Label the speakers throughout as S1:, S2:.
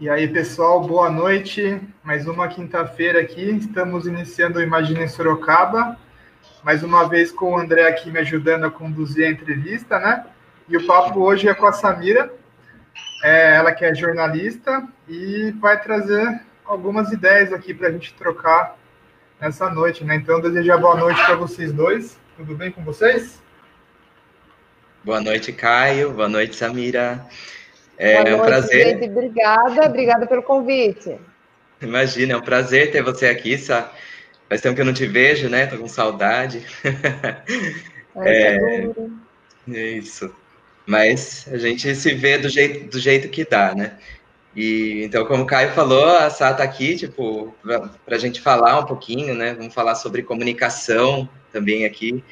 S1: E aí, pessoal, boa noite. Mais uma quinta-feira aqui. Estamos iniciando o Imagina em Sorocaba. Mais uma vez com o André aqui me ajudando a conduzir a entrevista, né? E o papo hoje é com a Samira, é, ela que é jornalista e vai trazer algumas ideias aqui para a gente trocar nessa noite, né? Então, desejar boa noite para vocês dois. Tudo bem com vocês?
S2: Boa noite, Caio. Boa noite, Samira. É
S3: Boa um prazer. Gente. Obrigada, obrigada pelo convite.
S2: Imagina, é um prazer ter você aqui, Sá. Faz tempo que eu não te vejo, né? Tô com saudade. é, é isso. Mas a gente se vê do jeito, do jeito que dá, né? E então, como o Caio falou, a Sá tá aqui, tipo, para a gente falar um pouquinho, né? Vamos falar sobre comunicação também aqui.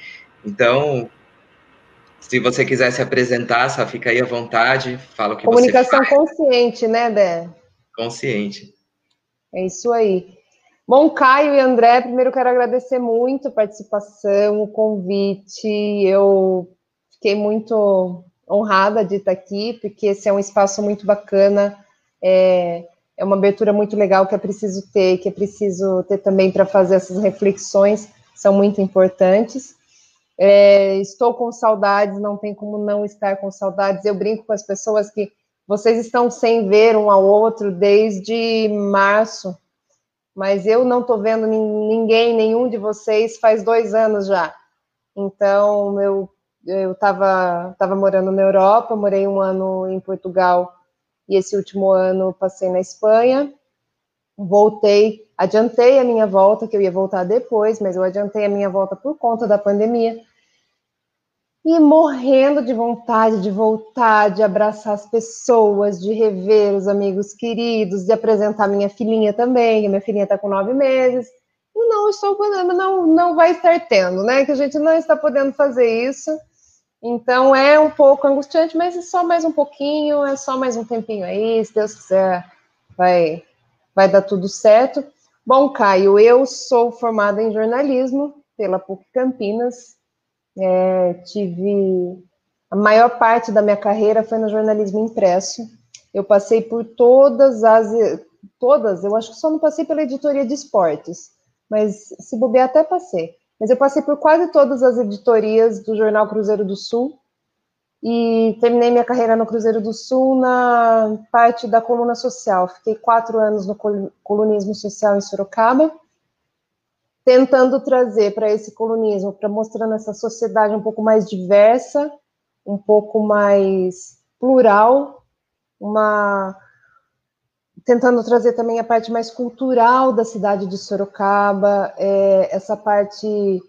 S2: Então, se você quiser se apresentar, só fica aí à vontade, fala o que
S3: Comunicação você faz. consciente, né, Dé?
S2: Consciente.
S3: É isso aí. Bom, Caio e André, primeiro quero agradecer muito a participação, o convite. Eu fiquei muito honrada de estar aqui, porque esse é um espaço muito bacana, é, é uma abertura muito legal que é preciso ter, que é preciso ter também para fazer essas reflexões, são muito importantes. É, estou com saudades, não tem como não estar com saudades. Eu brinco com as pessoas que vocês estão sem ver um ao outro desde março, mas eu não estou vendo ninguém, nenhum de vocês, faz dois anos já. Então, eu eu estava tava morando na Europa, morei um ano em Portugal e esse último ano passei na Espanha. Voltei Adiantei a minha volta, que eu ia voltar depois, mas eu adiantei a minha volta por conta da pandemia. E morrendo de vontade de voltar, de abraçar as pessoas, de rever os amigos queridos, de apresentar minha filhinha também, minha filhinha está com nove meses. E não estou podendo, não, não vai estar tendo, né? Que a gente não está podendo fazer isso. Então é um pouco angustiante, mas é só mais um pouquinho, é só mais um tempinho aí, se Deus quiser, vai, vai dar tudo certo. Bom, Caio, eu sou formada em jornalismo pela PUC Campinas. É, tive a maior parte da minha carreira foi no jornalismo impresso. Eu passei por todas as todas, eu acho que só não passei pela editoria de esportes, mas se bobear até passei. Mas eu passei por quase todas as editorias do jornal Cruzeiro do Sul, e terminei minha carreira no Cruzeiro do Sul na parte da coluna social. Fiquei quatro anos no colunismo social em Sorocaba, tentando trazer para esse colunismo, para mostrando essa sociedade um pouco mais diversa, um pouco mais plural, uma tentando trazer também a parte mais cultural da cidade de Sorocaba, é, essa parte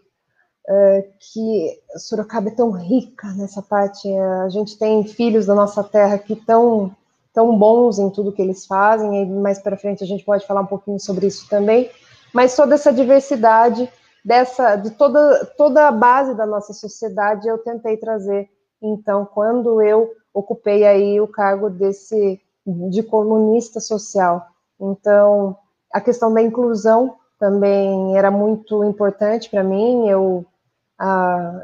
S3: é, que Sorocaba é tão rica nessa parte. É, a gente tem filhos da nossa terra que tão tão bons em tudo que eles fazem. E mais para frente a gente pode falar um pouquinho sobre isso também. Mas toda essa diversidade dessa de toda toda a base da nossa sociedade eu tentei trazer. Então, quando eu ocupei aí o cargo desse de colunista social, então a questão da inclusão também era muito importante para mim. Eu ah,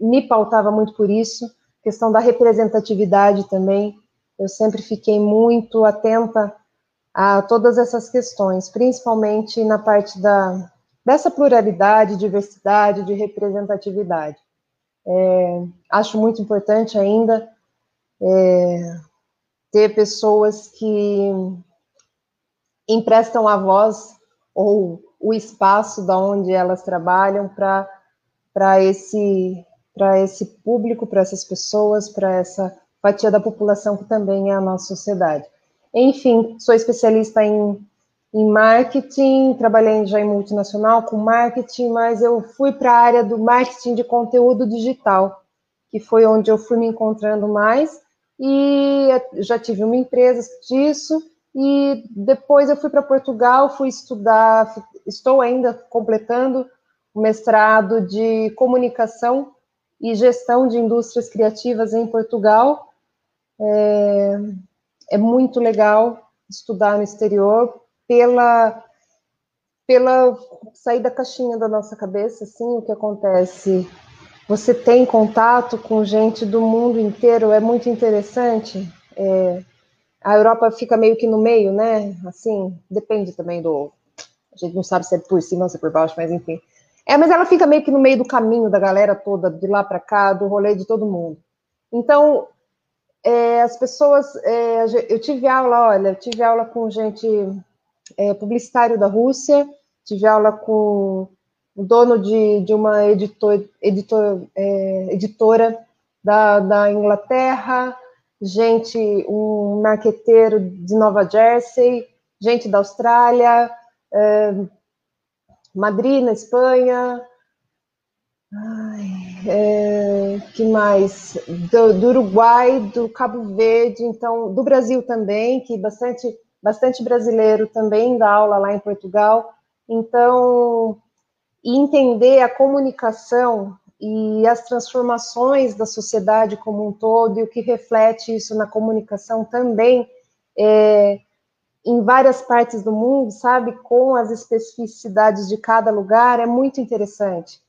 S3: me pautava muito por isso, questão da representatividade também. Eu sempre fiquei muito atenta a todas essas questões, principalmente na parte da, dessa pluralidade, diversidade, de representatividade. É, acho muito importante ainda é, ter pessoas que emprestam a voz ou o espaço da onde elas trabalham para para esse para esse público, para essas pessoas, para essa fatia da população que também é a nossa sociedade. Enfim, sou especialista em, em marketing, trabalhei já em multinacional com marketing, mas eu fui para a área do marketing de conteúdo digital, que foi onde eu fui me encontrando mais, e já tive uma empresa disso, e depois eu fui para Portugal, fui estudar, estou ainda completando mestrado de comunicação e gestão de indústrias criativas em Portugal. É, é muito legal estudar no exterior pela pela sair da caixinha da nossa cabeça, assim, o que acontece. Você tem contato com gente do mundo inteiro, é muito interessante. É, a Europa fica meio que no meio, né? Assim, depende também do. A gente não sabe se é por cima ou se é por baixo, mas enfim. É, mas ela fica meio que no meio do caminho da galera toda, de lá para cá, do rolê de todo mundo. Então, é, as pessoas. É, eu tive aula, olha, tive aula com gente é, publicitário da Rússia, tive aula com o dono de, de uma editor, editor, é, editora da, da Inglaterra, gente, um marqueteiro de Nova Jersey, gente da Austrália, é, Madrid, na Espanha, ai, é, que mais? Do, do, Uruguai, do Cabo Verde, então, do Brasil também, que bastante, bastante brasileiro também dá aula lá em Portugal. Então, entender a comunicação e as transformações da sociedade como um todo e o que reflete isso na comunicação também é, em várias partes do mundo, sabe, com as especificidades de cada lugar, é muito interessante.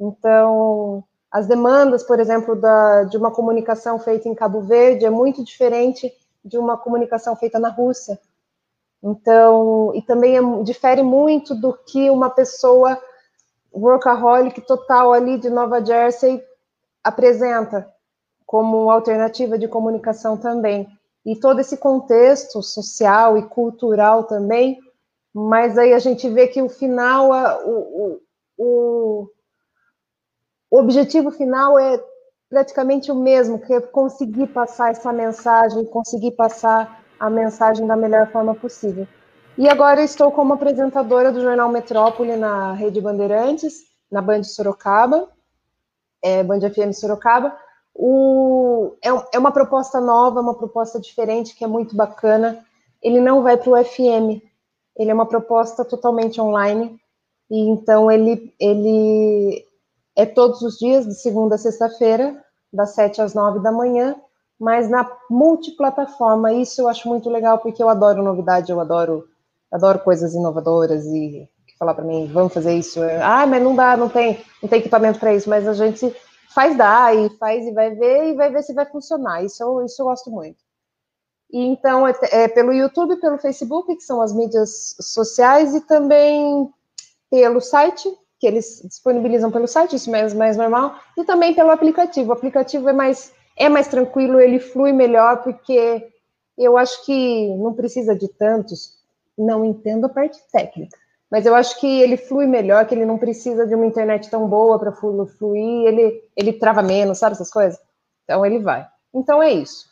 S3: Então, as demandas, por exemplo, da, de uma comunicação feita em Cabo Verde é muito diferente de uma comunicação feita na Rússia. Então, e também é, difere muito do que uma pessoa workaholic total ali de Nova Jersey apresenta como alternativa de comunicação também. E todo esse contexto social e cultural também, mas aí a gente vê que o final, o, o, o objetivo final é praticamente o mesmo, que é conseguir passar essa mensagem, conseguir passar a mensagem da melhor forma possível. E agora estou como apresentadora do Jornal Metrópole na Rede Bandeirantes, na Band Sorocaba, é, Band FM Sorocaba. O, é, é, uma proposta nova, uma proposta diferente, que é muito bacana. Ele não vai para o FM, ele é uma proposta totalmente online, e então ele, ele é todos os dias, de segunda a sexta-feira, das sete às nove da manhã, mas na multiplataforma. Isso eu acho muito legal, porque eu adoro novidade, eu adoro adoro coisas inovadoras e falar para mim, vamos fazer isso. Ah, mas não dá, não tem, não tem equipamento para isso, mas a gente faz dar e faz e vai ver e vai ver se vai funcionar. Isso, isso eu gosto muito. E então é, é pelo YouTube, pelo Facebook, que são as mídias sociais, e também pelo site, que eles disponibilizam pelo site, isso é mais normal, e também pelo aplicativo. O aplicativo é mais, é mais tranquilo, ele flui melhor, porque eu acho que não precisa de tantos não entendo a parte técnica, mas eu acho que ele flui melhor, que ele não precisa de uma internet tão boa para fluir, ele, ele trava menos, sabe essas coisas? Então ele vai. Então é isso.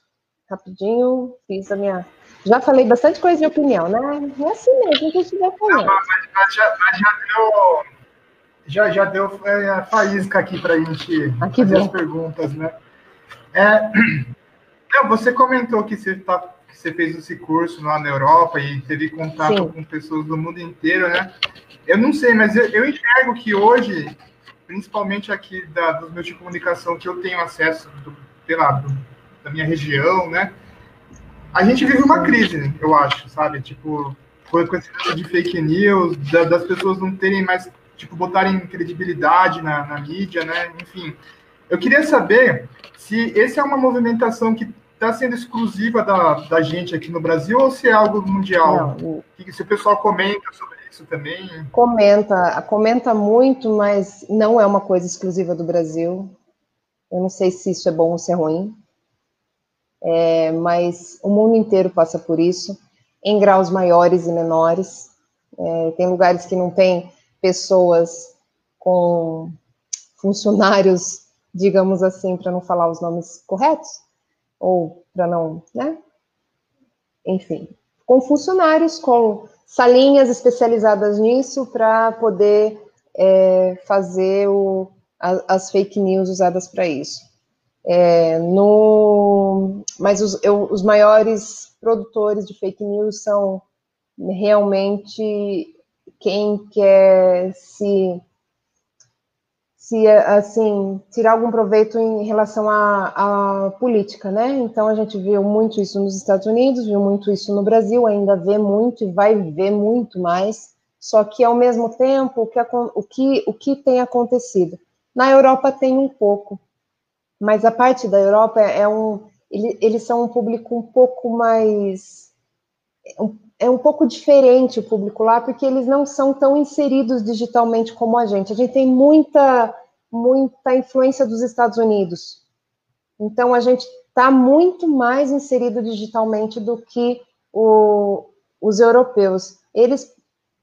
S3: Rapidinho, fiz a minha. Já falei bastante coisa de opinião, né? É assim mesmo que a gente vai falando.
S1: Não, mas, já, mas já deu. Já, já deu é, a faísca aqui para a gente aqui fazer bom. as perguntas, né? É, não, você comentou que você está você fez esse curso lá na Europa e teve contato Sim. com pessoas do mundo inteiro, né? Eu não sei, mas eu, eu enxergo que hoje, principalmente aqui da, dos meios de comunicação que eu tenho acesso, do, sei lá, do, da minha região, né? A gente vive uma crise, eu acho, sabe? Tipo, com esse de fake news, da, das pessoas não terem mais, tipo, botarem credibilidade na, na mídia, né? Enfim, eu queria saber se essa é uma movimentação que está sendo exclusiva da, da gente aqui no Brasil ou se é algo mundial? Não, se o pessoal comenta sobre isso também?
S3: Comenta, comenta muito, mas não é uma coisa exclusiva do Brasil. Eu não sei se isso é bom ou se é ruim. É, mas o mundo inteiro passa por isso, em graus maiores e menores. É, tem lugares que não tem pessoas com funcionários, digamos assim, para não falar os nomes corretos, ou para não, né? Enfim, com funcionários, com salinhas especializadas nisso para poder é, fazer o, a, as fake news usadas para isso. É, no, mas os, eu, os maiores produtores de fake news são realmente quem quer se se assim tirar algum proveito em relação à, à, política, né? Então a gente viu muito isso nos Estados Unidos, viu muito isso no Brasil, ainda vê muito e vai ver muito mais. Só que ao mesmo tempo, o que, o que, o que tem acontecido? Na Europa tem um pouco, mas a parte da Europa é um, ele, eles são um público um pouco mais. É um pouco diferente o público lá, porque eles não são tão inseridos digitalmente como a gente. A gente tem muita, muita influência dos Estados Unidos. Então, a gente está muito mais inserido digitalmente do que o, os europeus. Eles,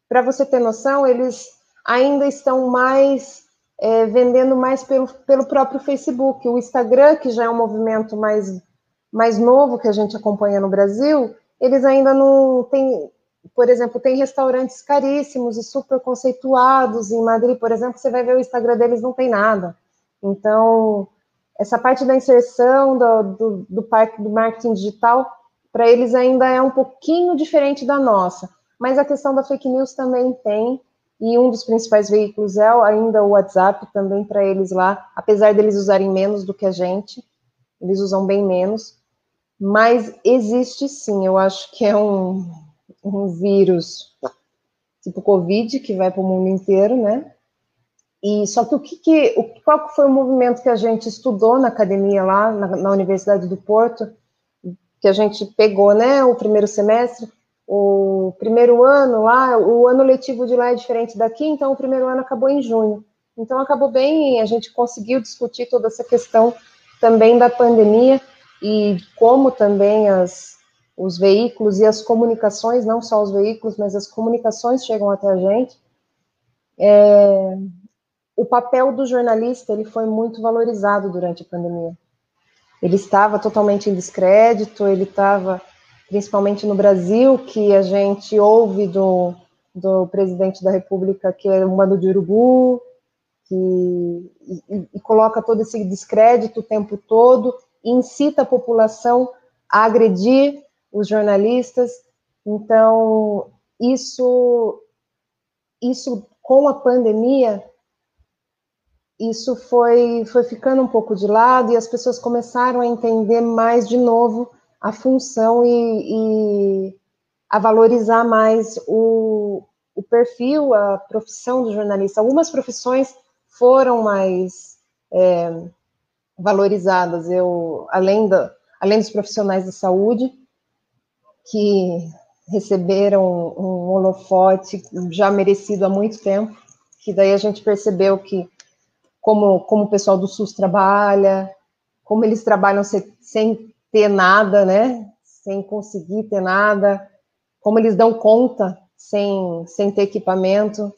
S3: para você ter noção, eles ainda estão mais é, vendendo mais pelo, pelo próprio Facebook. O Instagram, que já é um movimento mais mais novo que a gente acompanha no Brasil, eles ainda não têm, por exemplo, tem restaurantes caríssimos e super conceituados em Madrid, por exemplo, você vai ver o Instagram deles não tem nada. Então, essa parte da inserção do, do, do parque do marketing digital, para eles ainda é um pouquinho diferente da nossa. Mas a questão da fake news também tem, e um dos principais veículos é ainda o WhatsApp também para eles lá, apesar deles usarem menos do que a gente, eles usam bem menos, mas existe sim, eu acho que é um, um vírus tipo Covid que vai para o mundo inteiro, né? E só que o que, que o, qual foi o movimento que a gente estudou na academia lá na, na Universidade do Porto, que a gente pegou, né? O primeiro semestre, o primeiro ano lá, o ano letivo de lá é diferente daqui, então o primeiro ano acabou em junho. Então acabou bem, a gente conseguiu discutir toda essa questão também da pandemia e como também as, os veículos e as comunicações, não só os veículos, mas as comunicações chegam até a gente, é, o papel do jornalista ele foi muito valorizado durante a pandemia. Ele estava totalmente em descrédito, ele estava, principalmente no Brasil, que a gente ouve do, do presidente da República que é um bando de urubu, que, e, e coloca todo esse descrédito o tempo todo, incita a população a agredir os jornalistas. Então, isso, isso com a pandemia, isso foi, foi ficando um pouco de lado e as pessoas começaram a entender mais de novo a função e, e a valorizar mais o, o perfil, a profissão do jornalista. Algumas profissões foram mais é, valorizadas. Eu, além, da, além dos profissionais da saúde, que receberam um holofote já merecido há muito tempo, que daí a gente percebeu que como, como o pessoal do SUS trabalha, como eles trabalham sem, sem ter nada, né? Sem conseguir ter nada, como eles dão conta sem, sem ter equipamento.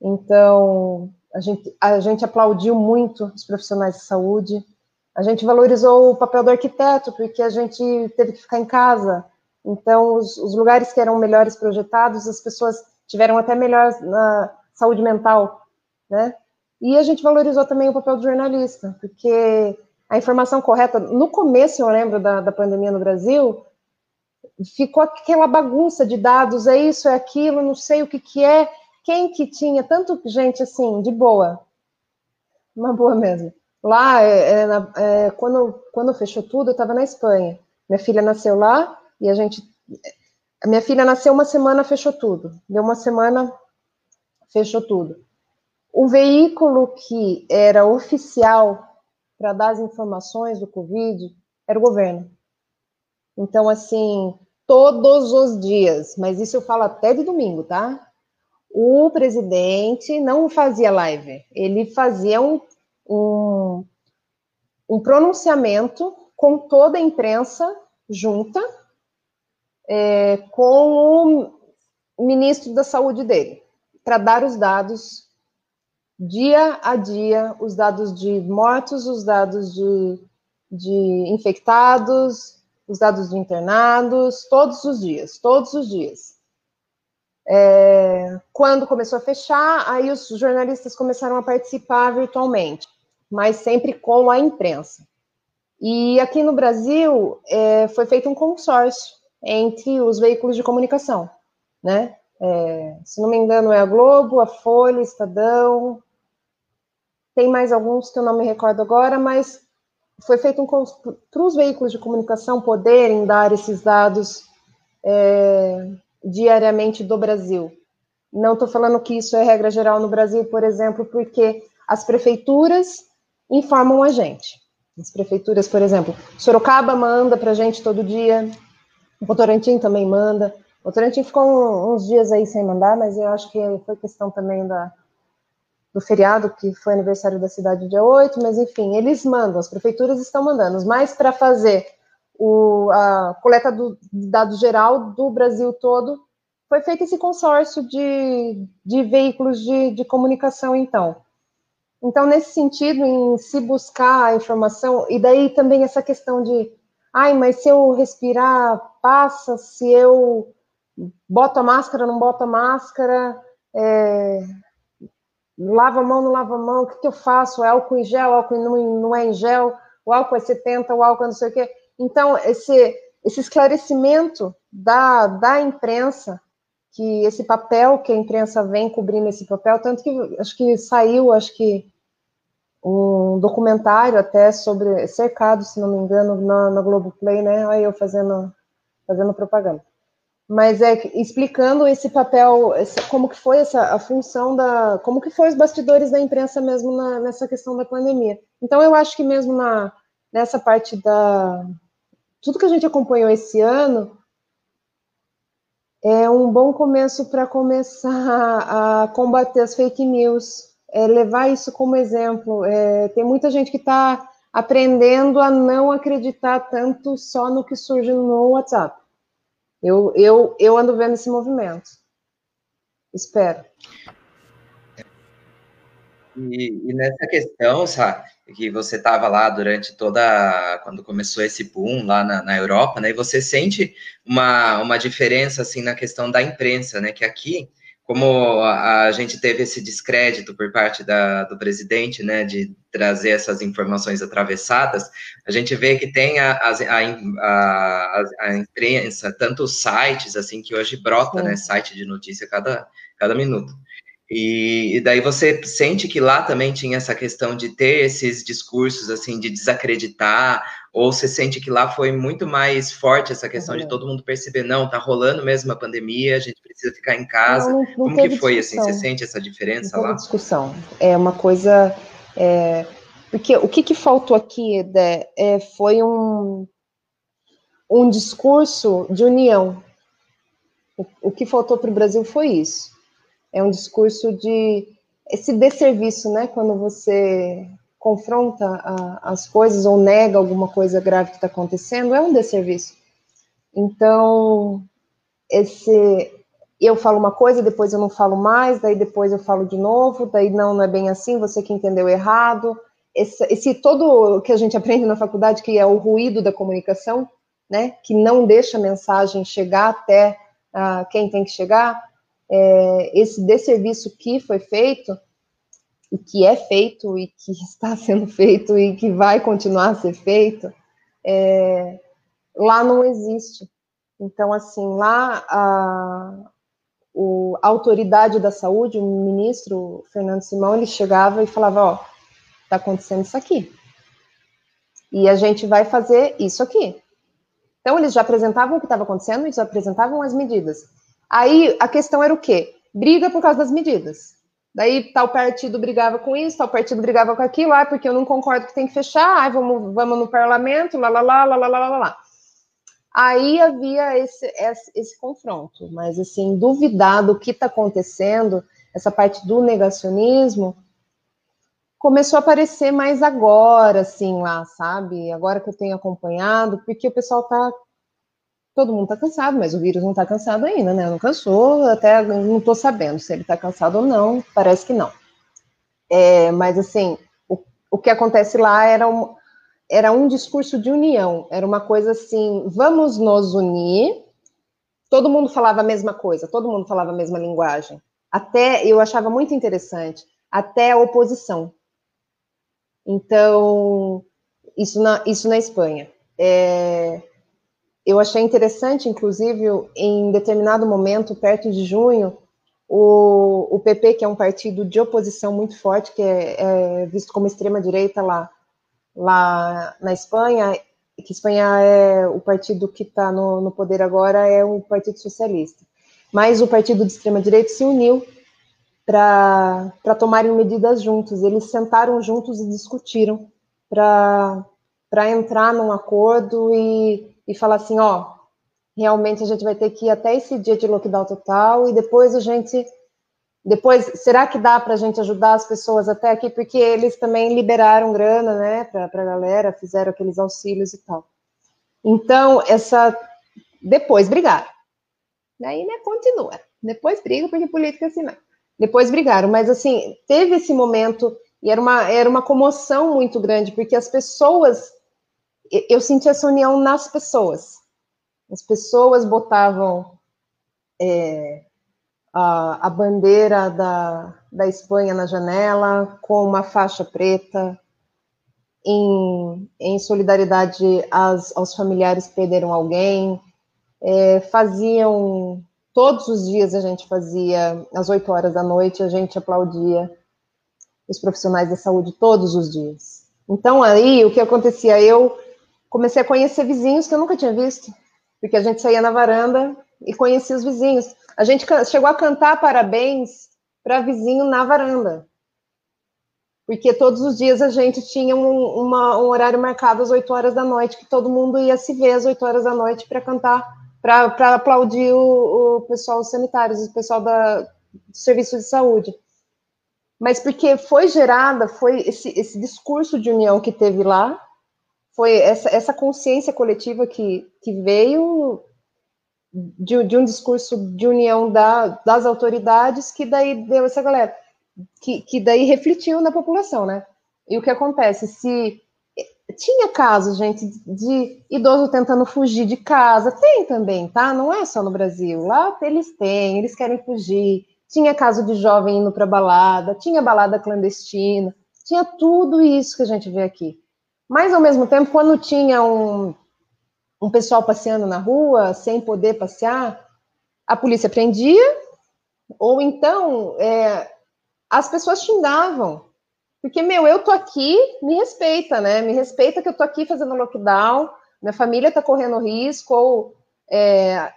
S3: Então, a gente, a gente aplaudiu muito os profissionais de saúde, a gente valorizou o papel do arquiteto, porque a gente teve que ficar em casa. Então, os, os lugares que eram melhores projetados, as pessoas tiveram até melhor na saúde mental, né? E a gente valorizou também o papel do jornalista, porque a informação correta, no começo, eu lembro da, da pandemia no Brasil, ficou aquela bagunça de dados, é isso, é aquilo, não sei o que que é, quem que tinha, tanto gente assim, de boa, uma boa mesmo, Lá, é, é, é, quando, quando fechou tudo, eu estava na Espanha. Minha filha nasceu lá e a gente. A minha filha nasceu uma semana, fechou tudo. Deu uma semana, fechou tudo. O veículo que era oficial para dar as informações do Covid era o governo. Então, assim, todos os dias, mas isso eu falo até de domingo, tá? O presidente não fazia live, ele fazia um um, um pronunciamento com toda a imprensa junta, é, com o ministro da saúde dele, para dar os dados dia a dia, os dados de mortos, os dados de, de infectados, os dados de internados, todos os dias, todos os dias. É, quando começou a fechar, aí os jornalistas começaram a participar virtualmente mas sempre com a imprensa. E aqui no Brasil é, foi feito um consórcio entre os veículos de comunicação, né? É, se não me engano, é a Globo, a Folha, Estadão, tem mais alguns que eu não me recordo agora, mas foi feito um para os veículos de comunicação poderem dar esses dados é, diariamente do Brasil. Não estou falando que isso é regra geral no Brasil, por exemplo, porque as prefeituras informam a gente. As prefeituras, por exemplo, Sorocaba manda para a gente todo dia, o Votorantim também manda. O Votorantim ficou uns dias aí sem mandar, mas eu acho que foi questão também da, do feriado, que foi aniversário da cidade dia 8, mas enfim, eles mandam, as prefeituras estão mandando, mas para fazer o, a coleta do dado geral do Brasil todo, foi feito esse consórcio de, de veículos de, de comunicação, então. Então, nesse sentido, em se buscar a informação, e daí também essa questão de, ai, mas se eu respirar, passa, se eu boto a máscara, não boto a máscara, é, lava a mão, não lava a mão, o que, que eu faço? É álcool em gel, álcool não, não é em gel, o álcool é 70, o álcool é não sei o quê. Então, esse, esse esclarecimento da, da imprensa, que esse papel que a imprensa vem cobrindo esse papel, tanto que acho que saiu, acho que um documentário até sobre cercado, se não me engano, na, na Globoplay, né? Aí eu fazendo, fazendo propaganda. Mas é explicando esse papel, esse, como que foi essa a função da, como que foi os bastidores da imprensa mesmo na, nessa questão da pandemia. Então eu acho que mesmo na nessa parte da tudo que a gente acompanhou esse ano é um bom começo para começar a combater as fake news, é, levar isso como exemplo. É, tem muita gente que está aprendendo a não acreditar tanto só no que surge no WhatsApp. Eu, eu, eu ando vendo esse movimento. Espero.
S2: E, e nessa questão, sabe, que você estava lá durante toda quando começou esse boom lá na, na, Europa, né? E você sente uma, uma diferença assim na questão da imprensa, né? Que aqui como a, gente teve esse descrédito por parte da, do presidente, né, de trazer essas informações atravessadas, a gente vê que tem a, a, a, a imprensa, tanto sites, assim, que hoje brota, né, site de notícia cada, cada minuto. E, e, daí você sente que lá também tinha essa questão de ter esses discursos, assim, de desacreditar, ou você sente que lá foi muito mais forte essa questão uhum. de todo mundo perceber, não, tá rolando mesmo a pandemia, a gente precisa ficar em casa. Não, não Como que foi, discussão. assim, você sente essa diferença lá?
S3: discussão, é uma coisa... É... Porque o que, que faltou aqui, Edé, é, foi um, um discurso de união. O, o que faltou para o Brasil foi isso é um discurso de esse desserviço, né? Quando você confronta a, as coisas ou nega alguma coisa grave que está acontecendo, é um desserviço. Então, esse eu falo uma coisa, depois eu não falo mais, daí depois eu falo de novo, daí não, não é bem assim, você que entendeu errado. Esse, esse todo que a gente aprende na faculdade, que é o ruído da comunicação, né, que não deixa a mensagem chegar até uh, quem tem que chegar, é, esse desserviço que foi feito, e que é feito, e que está sendo feito, e que vai continuar a ser feito, é, lá não existe. Então, assim, lá a, o, a autoridade da saúde, o ministro Fernando Simão, ele chegava e falava, ó, está acontecendo isso aqui. E a gente vai fazer isso aqui. Então, eles já apresentavam o que estava acontecendo, eles apresentavam as medidas. Aí a questão era o quê? Briga por causa das medidas. Daí tal partido brigava com isso, tal partido brigava com aquilo, ah, porque eu não concordo que tem que fechar, ah, vamos, vamos no parlamento, lá, lá, lá, lá, lá, lá, lá, lá. Aí havia esse, esse, esse confronto, mas assim, duvidar do que está acontecendo, essa parte do negacionismo, começou a aparecer mais agora, assim, lá, sabe? Agora que eu tenho acompanhado, porque o pessoal está todo mundo está cansado, mas o vírus não está cansado ainda, né? Não cansou, até não estou sabendo se ele está cansado ou não, parece que não. É, mas, assim, o, o que acontece lá era um, era um discurso de união, era uma coisa assim: vamos nos unir. Todo mundo falava a mesma coisa, todo mundo falava a mesma linguagem. Até eu achava muito interessante, até a oposição. Então, isso na, isso na Espanha. É, eu achei interessante, inclusive, em determinado momento, perto de junho, o, o PP, que é um partido de oposição muito forte, que é, é visto como extrema-direita lá, lá na Espanha, que Espanha é o partido que está no, no poder agora, é o Partido Socialista. Mas o partido de extrema-direita se uniu para tomarem medidas juntos. Eles sentaram juntos e discutiram para entrar num acordo e, e falar assim, ó, realmente a gente vai ter que ir até esse dia de lockdown total e depois a gente depois, será que dá para a gente ajudar as pessoas até aqui? Porque eles também liberaram grana, né, para a galera, fizeram aqueles auxílios e tal. Então, essa. Depois brigaram. Daí, né, continua. Depois briga, porque política é assim não. Depois brigaram, mas assim, teve esse momento, e era uma, era uma comoção muito grande, porque as pessoas. Eu senti essa união nas pessoas. As pessoas botavam. É, a, a bandeira da, da Espanha na janela, com uma faixa preta, em, em solidariedade às, aos familiares que perderam alguém. É, faziam, todos os dias a gente fazia, às 8 horas da noite, a gente aplaudia os profissionais da saúde todos os dias. Então, aí, o que acontecia? Eu comecei a conhecer vizinhos que eu nunca tinha visto, porque a gente saía na varanda e conhecia os vizinhos. A gente chegou a cantar parabéns para vizinho na varanda. Porque todos os dias a gente tinha um, uma, um horário marcado às 8 horas da noite, que todo mundo ia se ver às 8 horas da noite para cantar, para aplaudir o, o pessoal os sanitários, o pessoal da, do serviço de saúde. Mas porque foi gerada, foi esse, esse discurso de união que teve lá, foi essa, essa consciência coletiva que, que veio de, de, um discurso de união da, das autoridades que daí deu essa galera, que, que daí refletiu na população, né? E o que acontece? Se tinha casos, gente, de idoso tentando fugir de casa, tem também, tá? Não é só no Brasil. Lá eles têm, eles querem fugir. Tinha caso de jovem indo para balada, tinha balada clandestina, tinha tudo isso que a gente vê aqui. Mas ao mesmo tempo, quando tinha um um pessoal passeando na rua sem poder passear, a polícia prendia, ou então é, as pessoas xingavam. Porque, meu, eu tô aqui, me respeita, né? Me respeita que eu tô aqui fazendo lockdown, minha família tá correndo risco, ou é,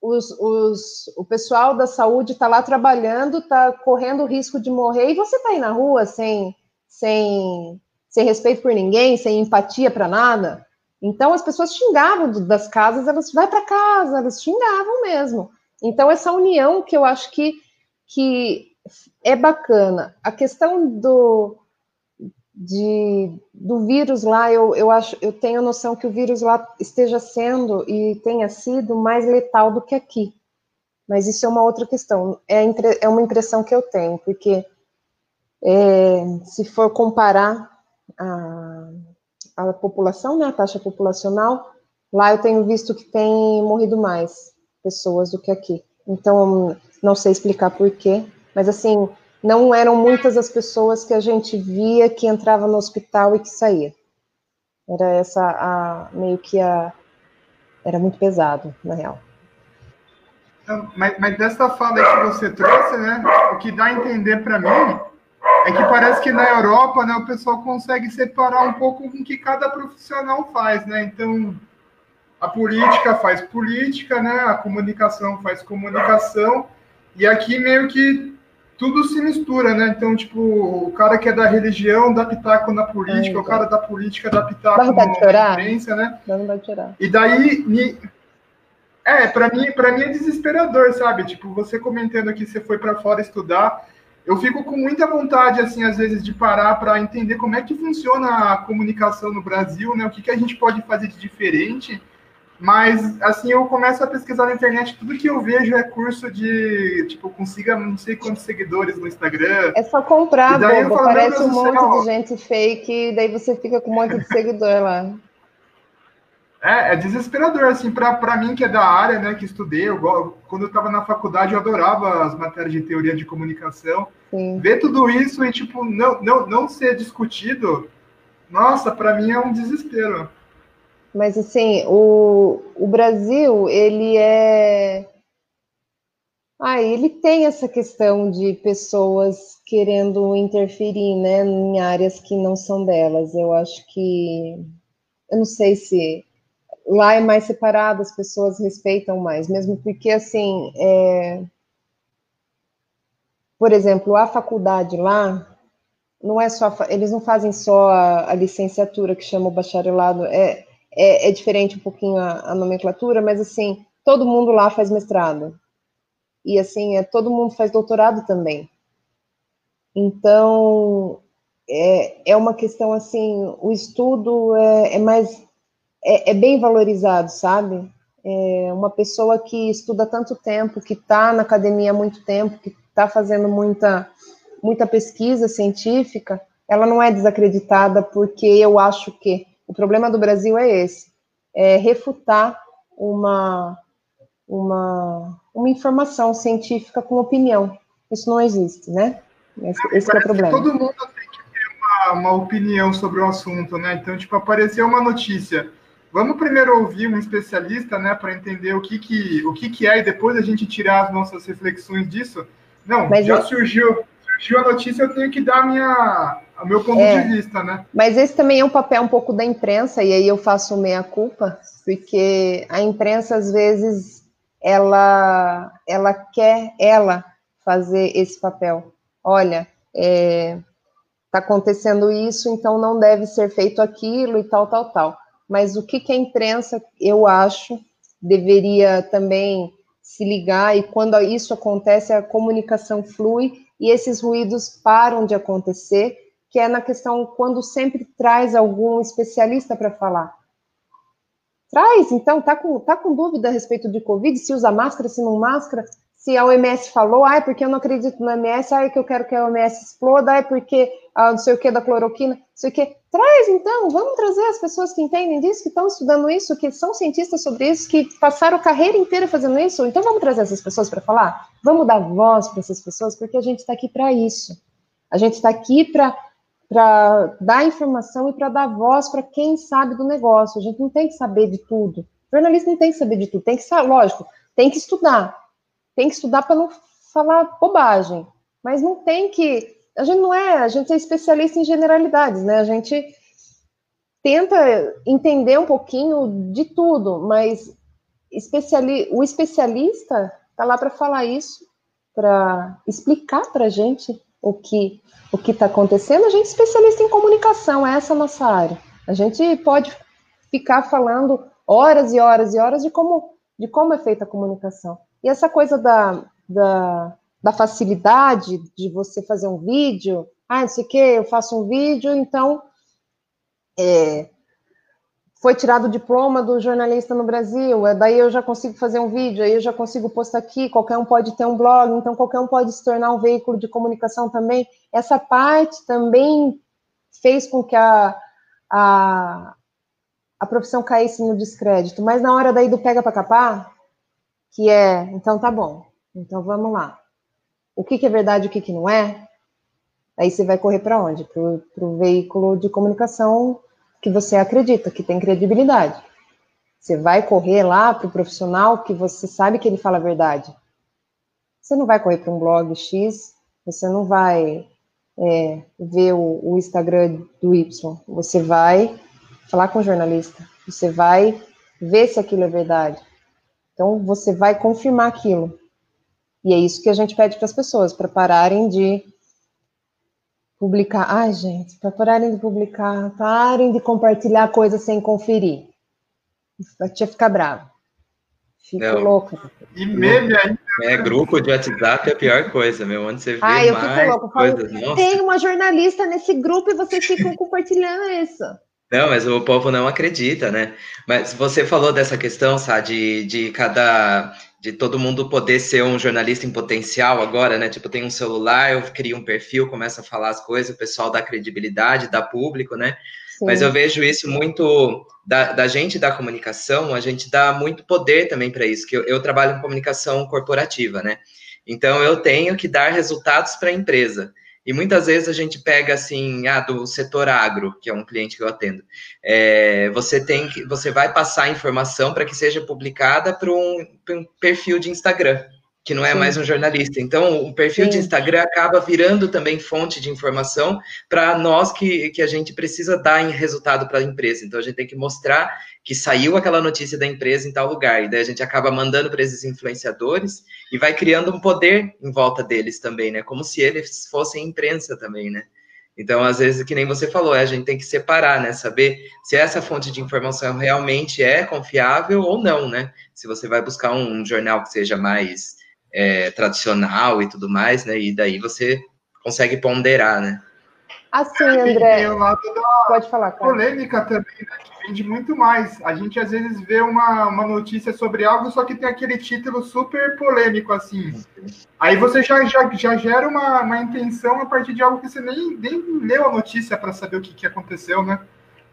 S3: os, os, o pessoal da saúde está lá trabalhando, está correndo risco de morrer, e você está aí na rua sem, sem, sem respeito por ninguém, sem empatia para nada. Então as pessoas xingavam das casas, elas vai para casa, elas xingavam mesmo. Então essa união que eu acho que, que é bacana. A questão do de, do vírus lá, eu, eu acho, eu tenho a noção que o vírus lá esteja sendo e tenha sido mais letal do que aqui. Mas isso é uma outra questão. É, é uma impressão que eu tenho, porque é, se for comparar a, a população, né, a taxa populacional, lá eu tenho visto que tem morrido mais pessoas do que aqui. Então, não sei explicar por quê, mas assim, não eram muitas as pessoas que a gente via que entrava no hospital e que saía. Era essa a meio que a era muito pesado, na real.
S1: Mas, mas dessa fala que você trouxe, né, o que dá a entender para mim é que parece que na Europa, né, o pessoal consegue separar um pouco o que cada profissional faz, né? Então, a política faz política, né? A comunicação faz comunicação, e aqui meio que tudo se mistura, né? Então, tipo, o cara que é da religião dá pitaco na política, o cara da política dá pitaco
S3: na
S1: imprensa, né?
S3: Dá chorar.
S1: E daí, me... é, para mim, para mim é desesperador, sabe? Tipo, você comentando que você foi para fora estudar, eu fico com muita vontade, assim, às vezes, de parar para entender como é que funciona a comunicação no Brasil, né? O que, que a gente pode fazer de diferente. Mas, assim, eu começo a pesquisar na internet, tudo que eu vejo é curso de, tipo, consiga não sei quantos seguidores no Instagram.
S3: É só comprar, bobo, aparece um monte de gente fake, daí você fica com um monte de seguidor lá.
S1: É, é desesperador, assim, para mim que é da área, né, que estudei, eu, quando eu estava na faculdade eu adorava as matérias de teoria de comunicação. Sim. Ver tudo isso e, tipo, não, não, não ser discutido, nossa, para mim é um desespero.
S3: Mas, assim, o, o Brasil, ele é... Ah, ele tem essa questão de pessoas querendo interferir, né, em áreas que não são delas. Eu acho que... Eu não sei se lá é mais separado, as pessoas respeitam mais, mesmo porque, assim, é... por exemplo, a faculdade lá, não é só, eles não fazem só a, a licenciatura que chama o bacharelado, é, é, é diferente um pouquinho a, a, nomenclatura, mas assim, todo mundo lá faz mestrado. E assim, é, todo mundo faz doutorado também. Então, é, é uma questão assim, o estudo é, é mais, é, é, bem valorizado, sabe? É uma pessoa que estuda tanto tempo, que está na academia há muito tempo, que está fazendo muita, muita pesquisa científica, ela não é desacreditada porque eu acho que o problema do Brasil é esse, é refutar uma, uma, uma informação científica com opinião. Isso não existe, né? Esse, esse é o problema.
S1: Todo mundo tem que ter uma, uma opinião sobre o assunto, né? Então, tipo, apareceu uma notícia. Vamos primeiro ouvir um especialista, né, para entender o que que, o que que é e depois a gente tirar as nossas reflexões disso. Não, Mas já eu... surgiu, surgiu a notícia, eu tenho que dar minha, o meu ponto é, de vista, né?
S3: Mas esse também é um papel um pouco da imprensa, e aí eu faço meia culpa, porque a imprensa, às vezes, ela, ela quer, ela, fazer esse papel olha, está é, tá acontecendo isso, então não deve ser feito aquilo e tal, tal, tal. Mas o que, que a imprensa, eu acho, deveria também se ligar, e quando isso acontece, a comunicação flui e esses ruídos param de acontecer, que é na questão quando sempre traz algum especialista para falar. Traz, então, tá com, tá com dúvida a respeito de Covid, se usa máscara, se não máscara, se a OMS falou, ah, é porque eu não acredito no OMS, ah, é que eu quero que a OMS exploda, ah, é porque ah, não sei o que da cloroquina, não sei o que. Traz então, vamos trazer as pessoas que entendem disso, que estão estudando isso, que são cientistas sobre isso, que passaram a carreira inteira fazendo isso. Então vamos trazer essas pessoas para falar? Vamos dar voz para essas pessoas, porque a gente está aqui para isso. A gente está aqui para para dar informação e para dar voz para quem sabe do negócio. A gente não tem que saber de tudo. O jornalista não tem que saber de tudo, tem que saber, lógico, tem que estudar, tem que estudar para não falar bobagem. Mas não tem que. A gente não é, a gente é especialista em generalidades, né? A gente tenta entender um pouquinho de tudo, mas especiali o especialista está lá para falar isso, para explicar para a gente o que o que está acontecendo. A gente é especialista em comunicação, é essa a nossa área. A gente pode ficar falando horas e horas e horas de como de como é feita a comunicação. E essa coisa da, da, da facilidade de você fazer um vídeo, ah, não sei o que, eu faço um vídeo, então é, foi tirado o diploma do jornalista no Brasil, é, daí eu já consigo fazer um vídeo, aí eu já consigo postar aqui, qualquer um pode ter um blog, então qualquer um pode se tornar um veículo de comunicação também. Essa parte também fez com que a, a, a profissão caísse no descrédito, mas na hora daí do pega para capar, que é, então tá bom, então vamos lá. O que, que é verdade e o que, que não é? Aí você vai correr para onde? Para o veículo de comunicação que você acredita, que tem credibilidade. Você vai correr lá para o profissional que você sabe que ele fala a verdade. Você não vai correr para um blog X, você não vai é, ver o, o Instagram do Y. Você vai falar com o jornalista, você vai ver se aquilo é verdade. Então, você vai confirmar aquilo. E é isso que a gente pede para as pessoas, para pararem de publicar. Ai, gente, para pararem de publicar, parem de compartilhar coisas sem conferir. A tia fica brava. Fico louca.
S1: E meme ainda.
S2: É, grupo de WhatsApp é a pior coisa, meu. Onde você vê Ai, eu mais fico louca.
S3: Falo, tem uma jornalista nesse grupo e vocês ficam compartilhando isso.
S2: Não, mas o povo não acredita, né? Mas você falou dessa questão, sabe, de, de cada. de todo mundo poder ser um jornalista em potencial agora, né? Tipo, tem um celular, eu crio um perfil, começo a falar as coisas, o pessoal dá credibilidade, dá público, né? Sim. Mas eu vejo isso muito da, da, gente da comunicação, a gente dá muito poder também para isso, que eu, eu trabalho em comunicação corporativa, né? Então eu tenho que dar resultados para a empresa. E muitas vezes a gente pega assim, ah, do setor agro, que é um cliente que eu atendo. É, você tem que, você vai passar informação para que seja publicada para um, um, perfil de Instagram que não é mais um jornalista. Então, o perfil Sim. de Instagram acaba virando também fonte de informação para nós que, que a gente precisa dar em resultado para a empresa. Então, a gente tem que mostrar que saiu aquela notícia da empresa em tal lugar. E daí a gente acaba mandando para esses influenciadores e vai criando um poder em volta deles também, né? Como se eles fossem imprensa também, né? Então, às vezes, que nem você falou, a gente tem que separar, né? Saber se essa fonte de informação realmente é confiável ou não, né? Se você vai buscar um jornal que seja mais é, tradicional e tudo mais, né? E daí você consegue ponderar, né?
S3: Assim, André. Tem o lado
S1: da pode falar, cara. polêmica também, né? Que vende muito mais. A gente às vezes vê uma, uma notícia sobre algo, só que tem aquele título super polêmico, assim. Aí você já, já, já gera uma, uma intenção a partir de algo que você nem, nem leu a notícia para saber o que, que aconteceu, né?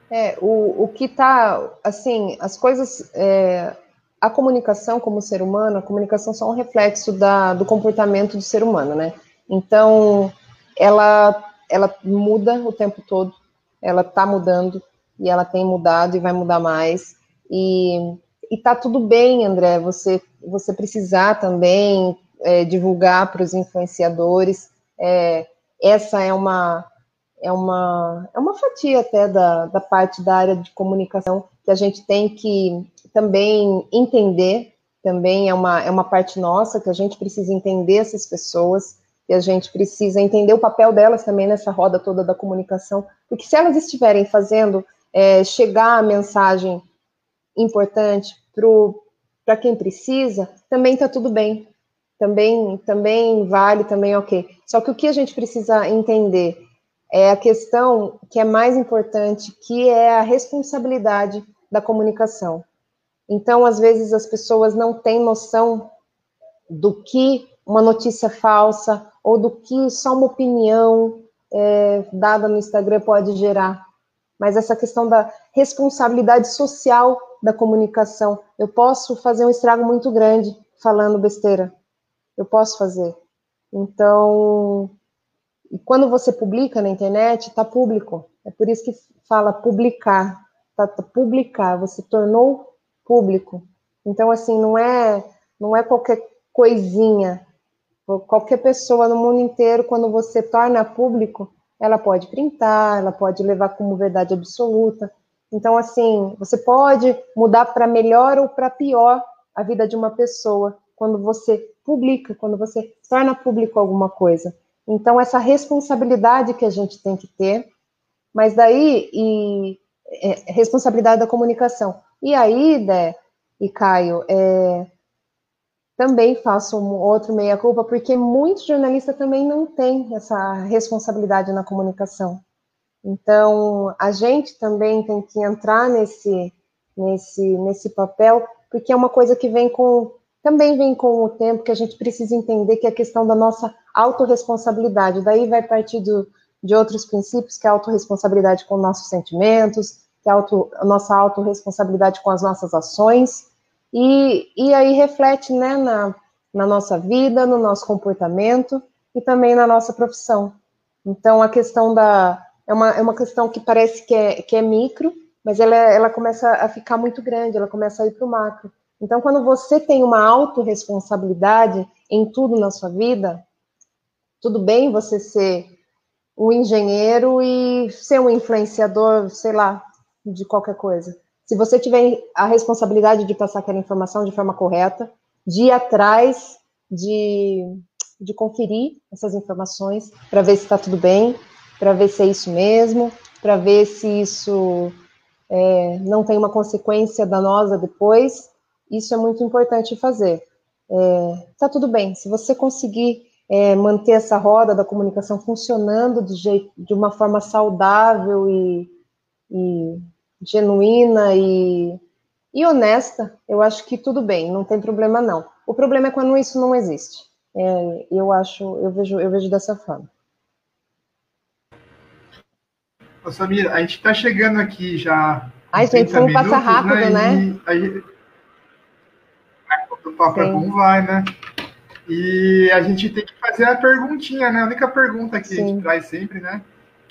S3: É, o, o que tá, assim, as coisas. É, a comunicação como ser humano, a comunicação só é um reflexo da, do comportamento do ser humano, né? Então, ela, ela muda o tempo todo, ela está mudando, e ela tem mudado e vai mudar mais. E, e tá tudo bem, André, você, você precisar também é, divulgar para os influenciadores. É, essa é uma, é uma, é uma fatia até da, da parte da área de comunicação que a gente tem que também entender, também é uma, é uma parte nossa, que a gente precisa entender essas pessoas, que a gente precisa entender o papel delas também nessa roda toda da comunicação, porque se elas estiverem fazendo é, chegar a mensagem importante para quem precisa, também está tudo bem, também, também vale, também ok. Só que o que a gente precisa entender é a questão que é mais importante, que é a responsabilidade da comunicação. Então, às vezes, as pessoas não têm noção do que uma notícia falsa ou do que só uma opinião é, dada no Instagram pode gerar. Mas essa questão da responsabilidade social da comunicação. Eu posso fazer um estrago muito grande falando besteira. Eu posso fazer. Então, quando você publica na internet, está público. É por isso que fala publicar. Tá, tá, publicar, você tornou público. Então, assim, não é, não é qualquer coisinha. Qualquer pessoa no mundo inteiro, quando você torna público, ela pode printar, ela pode levar como verdade absoluta. Então, assim, você pode mudar para melhor ou para pior a vida de uma pessoa quando você publica, quando você torna público alguma coisa. Então, essa responsabilidade que a gente tem que ter, mas daí, e é, responsabilidade da comunicação. E aí, Dé e Caio, é, também faço um outro meia-culpa, porque muitos jornalistas também não têm essa responsabilidade na comunicação. Então, a gente também tem que entrar nesse, nesse, nesse papel, porque é uma coisa que vem com também vem com o tempo que a gente precisa entender que é a questão da nossa autorresponsabilidade. Daí vai partir do, de outros princípios, que é a autorresponsabilidade com nossos sentimentos, que a, auto, a nossa autorresponsabilidade com as nossas ações, e, e aí reflete né, na, na nossa vida, no nosso comportamento e também na nossa profissão. Então, a questão da. É uma, é uma questão que parece que é, que é micro, mas ela, ela começa a ficar muito grande, ela começa a ir para o macro. Então, quando você tem uma autorresponsabilidade em tudo na sua vida, tudo bem você ser um engenheiro e ser um influenciador, sei lá, de qualquer coisa. Se você tiver a responsabilidade de passar aquela informação de forma correta, de ir atrás, de, de conferir essas informações para ver se está tudo bem, para ver se é isso mesmo, para ver se isso é, não tem uma consequência danosa depois, isso é muito importante fazer. É, tá tudo bem, se você conseguir é, manter essa roda da comunicação funcionando de, jeito, de uma forma saudável e, e genuína e, e, honesta, eu acho que tudo bem, não tem problema não. O problema é quando isso não existe. É, eu acho, eu vejo, eu vejo dessa forma.
S1: Ô, Samir, a gente está chegando aqui já.
S3: Ai, gente, vamos passar rápido, né? né?
S1: o papo é bom, vai, né? E a gente tem que fazer a perguntinha, né? A única pergunta que Sim. a gente traz sempre, né?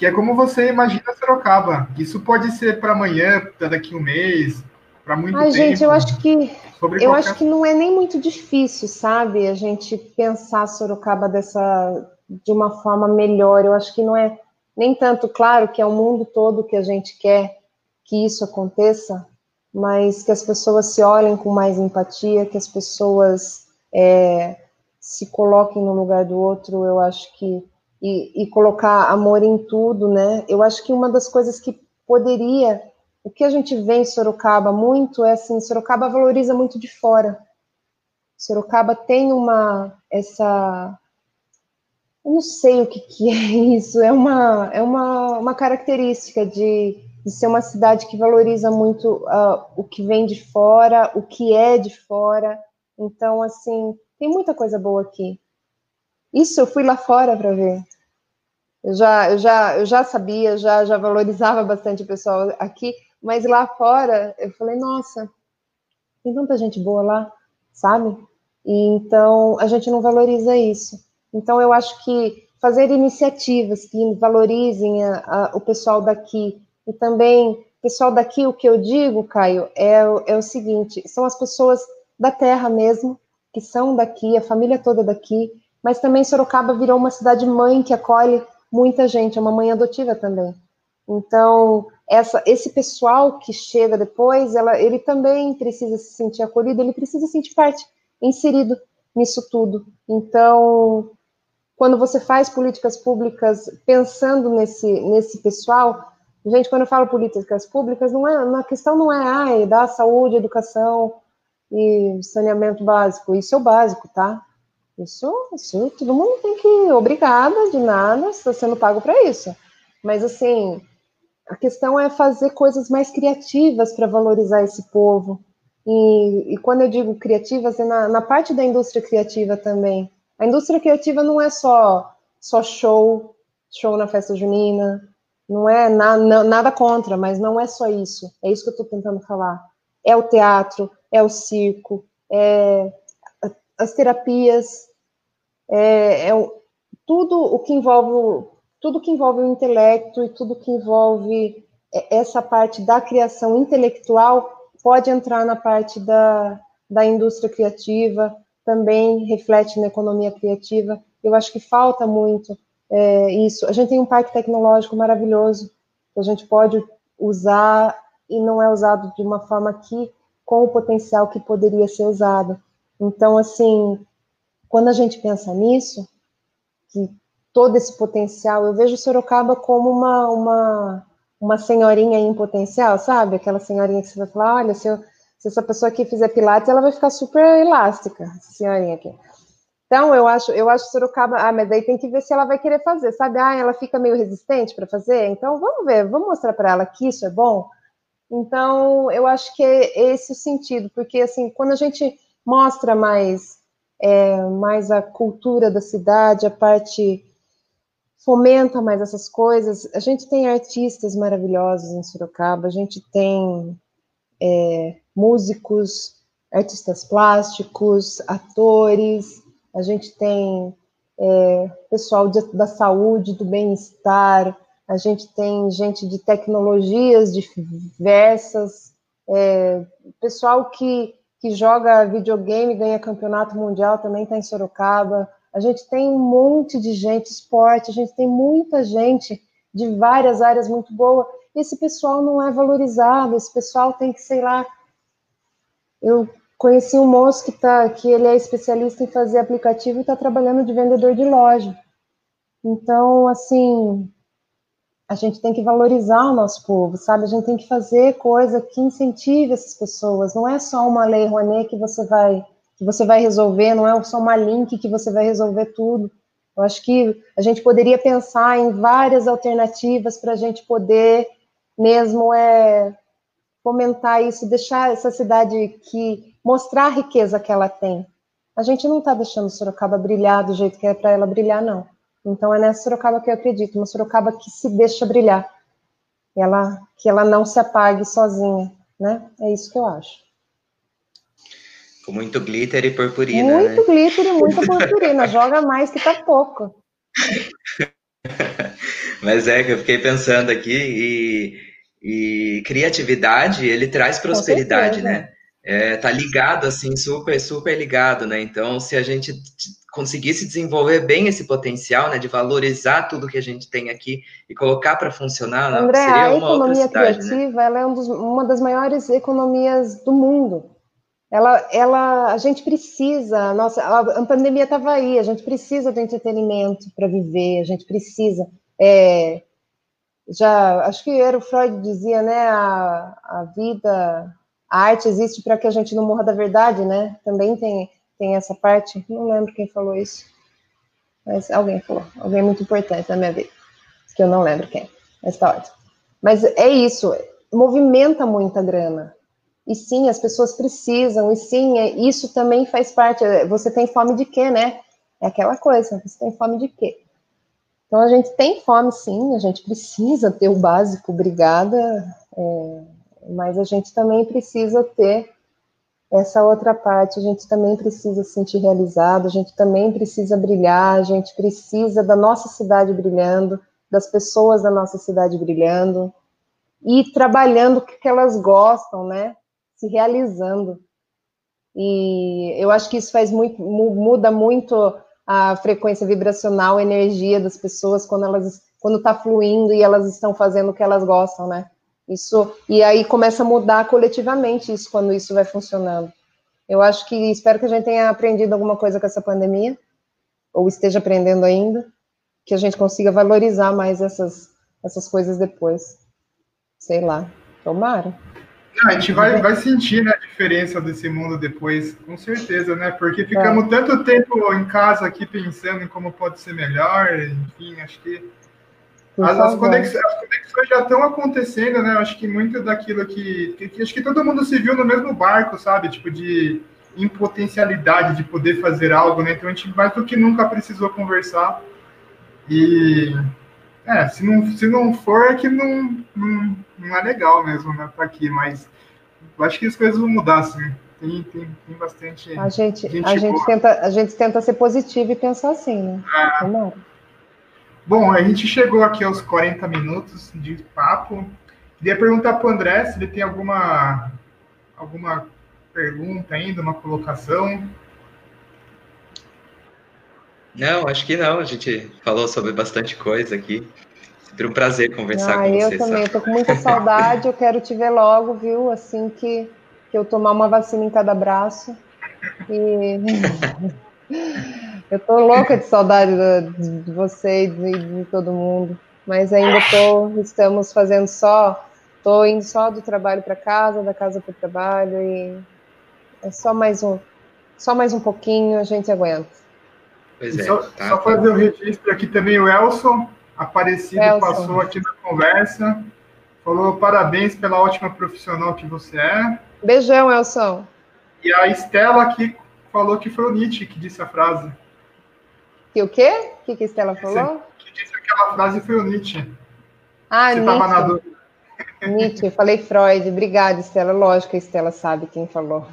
S1: Que é como você imagina Sorocaba. Isso pode ser para amanhã, para daqui um mês, para muito Ai, tempo.
S3: gente, eu acho que eu qualquer... acho que não é nem muito difícil, sabe? A gente pensar Sorocaba dessa de uma forma melhor. Eu acho que não é nem tanto, claro, que é o mundo todo que a gente quer que isso aconteça, mas que as pessoas se olhem com mais empatia, que as pessoas é, se coloquem no lugar do outro, eu acho que e, e colocar amor em tudo, né? Eu acho que uma das coisas que poderia, o que a gente vê em Sorocaba muito é assim, Sorocaba valoriza muito de fora. Sorocaba tem uma essa eu não sei o que, que é isso, é uma, é uma, uma característica de, de ser uma cidade que valoriza muito uh, o que vem de fora, o que é de fora. Então, assim, tem muita coisa boa aqui. Isso eu fui lá fora para ver. Eu já, eu já, eu já sabia, já, já valorizava bastante o pessoal aqui, mas lá fora eu falei, nossa, tem tanta gente boa lá, sabe? E então a gente não valoriza isso. Então eu acho que fazer iniciativas que valorizem a, a, o pessoal daqui e também pessoal daqui, o que eu digo, Caio, é, é o seguinte: são as pessoas da terra mesmo, que são daqui, a família toda daqui, mas também Sorocaba virou uma cidade mãe que acolhe muita gente, é uma mãe adotiva também. Então, essa, esse pessoal que chega depois, ela, ele também precisa se sentir acolhido, ele precisa sentir parte, inserido nisso tudo. Então, quando você faz políticas públicas pensando nesse, nesse pessoal, gente, quando eu falo políticas públicas, não é, a questão não é ai, dar saúde, educação e saneamento básico, isso é o básico, tá? Isso, isso todo mundo tem que obrigada de nada, está sendo pago para isso. Mas assim, a questão é fazer coisas mais criativas para valorizar esse povo. E, e, quando eu digo criativas, é na, na parte da indústria criativa também. A indústria criativa não é só, só show, show na festa junina, não é na, na, nada contra, mas não é só isso. É isso que eu estou tentando falar. É o teatro, é o circo, é as terapias, é, é tudo o que envolve tudo que envolve o intelecto e tudo que envolve é, essa parte da criação intelectual pode entrar na parte da, da indústria criativa, também reflete na economia criativa. Eu acho que falta muito é, isso. A gente tem um parque tecnológico maravilhoso que a gente pode usar e não é usado de uma forma que com o potencial que poderia ser usado. Então, assim, quando a gente pensa nisso, que todo esse potencial, eu vejo Sorocaba como uma, uma, uma senhorinha em potencial, sabe? Aquela senhorinha que você vai falar, olha, se, eu, se essa pessoa aqui fizer pilates, ela vai ficar super elástica, essa senhorinha aqui. Então, eu acho, eu acho Sorocaba, ah, mas daí tem que ver se ela vai querer fazer, sabe? Ah, ela fica meio resistente para fazer, então vamos ver, vamos mostrar para ela que isso é bom. Então, eu acho que é esse o sentido, porque assim, quando a gente mostra mais é, mais a cultura da cidade, a parte fomenta mais essas coisas. A gente tem artistas maravilhosos em Sorocaba, a gente tem é, músicos, artistas plásticos, atores, a gente tem é, pessoal de, da saúde, do bem-estar, a gente tem gente de tecnologias diversas, é, pessoal que que joga videogame, ganha campeonato mundial, também está em Sorocaba. A gente tem um monte de gente, esporte, a gente tem muita gente de várias áreas muito boa. Esse pessoal não é valorizado, esse pessoal tem que, sei lá. Eu conheci um moço que, tá, que ele é especialista em fazer aplicativo e está trabalhando de vendedor de loja. Então, assim, a gente tem que valorizar o nosso povo, sabe? A gente tem que fazer coisa que incentive essas pessoas. Não é só uma lei Rouanet que você vai que você vai resolver, não é só uma link que você vai resolver tudo. Eu acho que a gente poderia pensar em várias alternativas para a gente poder mesmo é fomentar isso, deixar essa cidade que mostrar a riqueza que ela tem. A gente não está deixando Sorocaba brilhar do jeito que é para ela brilhar, não. Então é nessa Sorocaba que eu acredito, uma Sorocaba que se deixa brilhar, ela, que ela não se apague sozinha, né? É isso que eu acho.
S2: Com muito glitter e purpurina.
S3: Muito né? glitter e muita purpurina, joga mais que tá pouco.
S2: Mas é que eu fiquei pensando aqui e, e criatividade ele traz prosperidade, né? É, tá ligado assim, super, super ligado, né? Então, se a gente conseguisse desenvolver bem esse potencial, né, de valorizar tudo que a gente tem aqui e colocar para funcionar,
S3: André, seria uma outra cidade, né? criativa, né? ela é um dos, uma das maiores economias do mundo. ela, ela, a gente precisa, nossa, a, a pandemia estava aí, a gente precisa de entretenimento para viver, a gente precisa. É, já, acho que era o Freud dizia, né, a, a vida, a arte existe para que a gente não morra da verdade, né? Também tem, tem essa parte, não lembro quem falou isso, mas alguém falou, alguém muito importante na minha vida, que eu não lembro quem, mas tá ótimo. Mas é isso, movimenta muita grana, e sim, as pessoas precisam, e sim, é, isso também faz parte. É, você tem fome de quê, né? É aquela coisa, você tem fome de quê? Então a gente tem fome, sim, a gente precisa ter o básico, obrigada, é, mas a gente também precisa ter essa outra parte, a gente também precisa se sentir realizado, a gente também precisa brilhar, a gente precisa da nossa cidade brilhando, das pessoas da nossa cidade brilhando, e trabalhando o que elas gostam, né? se realizando. E eu acho que isso faz muito, muda muito a frequência vibracional, a energia das pessoas quando elas quando está fluindo e elas estão fazendo o que elas gostam, né? Isso e aí começa a mudar coletivamente isso quando isso vai funcionando. Eu acho que espero que a gente tenha aprendido alguma coisa com essa pandemia ou esteja aprendendo ainda, que a gente consiga valorizar mais essas essas coisas depois. Sei lá, tomara.
S1: A gente vai, vai sentir né, a diferença desse mundo depois, com certeza, né? Porque ficamos é. tanto tempo em casa aqui pensando em como pode ser melhor, enfim, acho que as, as, conexões, as, conexões, já estão acontecendo, né? Acho que muito daquilo que, que, que, Acho que todo mundo se viu no mesmo barco, sabe? Tipo, de impotencialidade de poder fazer algo, né? Então a gente mais do que nunca precisou conversar. E. É, se não, se não for, é que não, não, não é legal mesmo, né? Tá aqui, mas acho que as coisas vão mudar, sim. Tem, tem, tem bastante.
S3: A gente, gente a, gente tenta, a gente tenta ser positivo e pensar assim, né? É.
S1: Bom, a gente chegou aqui aos 40 minutos de papo. Queria perguntar para o André se ele tem alguma, alguma pergunta ainda, uma colocação.
S2: Não, acho que não. A gente falou sobre bastante coisa aqui. Sempre um prazer conversar ah, com você.
S3: Eu também, estou com muita saudade, eu quero te ver logo, viu? Assim que, que eu tomar uma vacina em cada braço. E eu tô louca de saudade de, de você e de, de, todo mundo. Mas ainda tô, estamos fazendo só, tô indo só do trabalho para casa, da casa para o trabalho e é só mais um, só mais um pouquinho a gente aguenta.
S1: Pois é, só, tá, só fazer o um registro aqui também o Elson Aparecido Elson. passou aqui na conversa, falou parabéns pela ótima profissional que você é.
S3: Beijão, Elson.
S1: E a Estela aqui falou que foi o Nietzsche que disse a frase.
S3: Que o quê? O que, que a Estela falou?
S1: Que disse aquela frase foi o Nietzsche.
S3: Ah, você Nietzsche. na dúvida. Nietzsche, eu falei Freud. Obrigada, Estela. Lógico que a Estela sabe quem falou.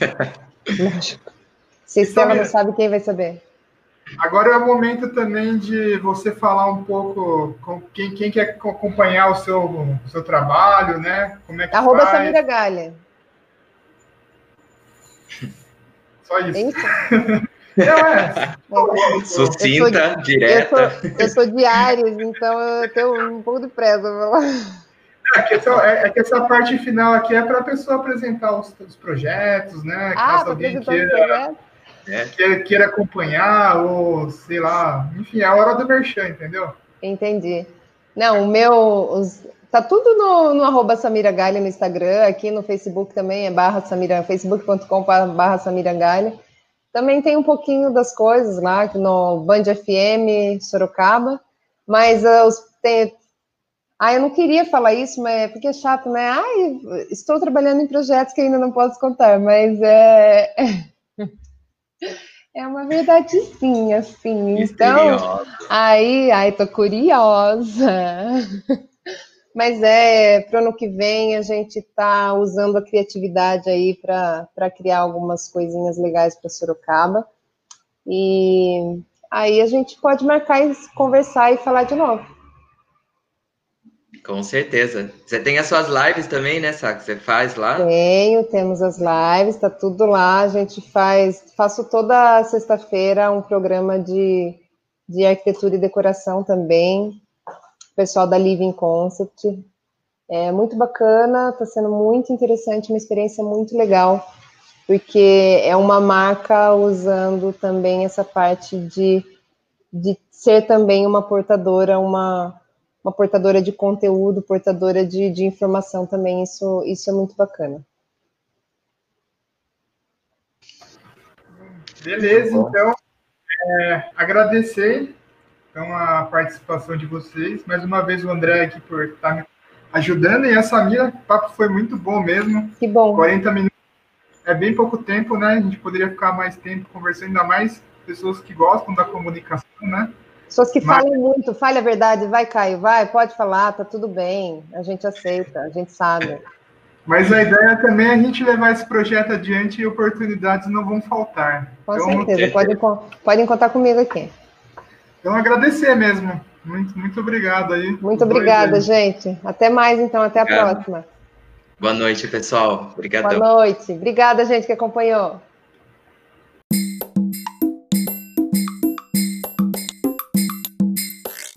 S3: Lógico. Se a Estela não sabe, quem vai saber?
S1: Agora é o momento também de você falar um pouco com quem, quem quer acompanhar o seu, o seu trabalho, né? Como é que
S3: Arroba faz. Samira Galha.
S1: Só isso. É isso?
S2: Não, é. Sucinta, direta.
S3: Eu sou, eu sou de Ares, então eu tenho um pouco de pressa.
S1: É que, essa, é, é que essa parte final aqui é para a pessoa apresentar os, os projetos, né?
S3: Ah, alguém queira
S1: é. queira, queira acompanhar, ou sei lá, enfim, é a hora do merchan, entendeu?
S3: Entendi. Não, o meu. Os, tá tudo no, no arroba Samira Galha no Instagram, aqui no Facebook também é barra Samira, facebook.com barra Samira Galha. Também tem um pouquinho das coisas lá no Band FM Sorocaba, mas uh, os, tem, ah, eu não queria falar isso, mas é porque é chato, né? Ah, estou trabalhando em projetos que ainda não posso contar, mas é. É uma verdade sim, assim. Então, aí, aí tô curiosa. Mas é, para o ano que vem a gente está usando a criatividade aí para criar algumas coisinhas legais para Sorocaba. E aí a gente pode marcar e conversar e falar de novo.
S2: Com certeza. Você tem as suas lives também, né, Sá? Você faz lá?
S3: Tenho, temos as lives, tá tudo lá. A gente faz, faço toda sexta-feira um programa de, de arquitetura e decoração também. Pessoal da Living Concept. É muito bacana, está sendo muito interessante, uma experiência muito legal. porque é uma marca usando também essa parte de, de ser também uma portadora, uma, uma portadora de conteúdo, portadora de, de informação também. Isso, isso é muito bacana.
S1: Beleza, então, é, agradecer então, a participação de vocês. Mais uma vez, o André aqui por estar me ajudando. E a Samira, o papo foi muito bom mesmo.
S3: Que bom.
S1: 40 minutos é bem pouco tempo, né? A gente poderia ficar mais tempo conversando, ainda mais pessoas que gostam da comunicação, né?
S3: Pessoas que Mas... falam muito, fale a verdade, vai, Caio, vai, pode falar, tá tudo bem, a gente aceita, a gente sabe.
S1: Mas a ideia também é a gente levar esse projeto adiante e oportunidades não vão faltar.
S3: Com então, certeza, podem, podem contar comigo aqui.
S1: Então, agradecer mesmo. Muito, muito obrigado aí.
S3: Muito obrigada, gente. Até mais, então. Até a próxima.
S2: Boa noite, pessoal. Obrigado.
S3: Boa noite. Obrigada, gente, que acompanhou.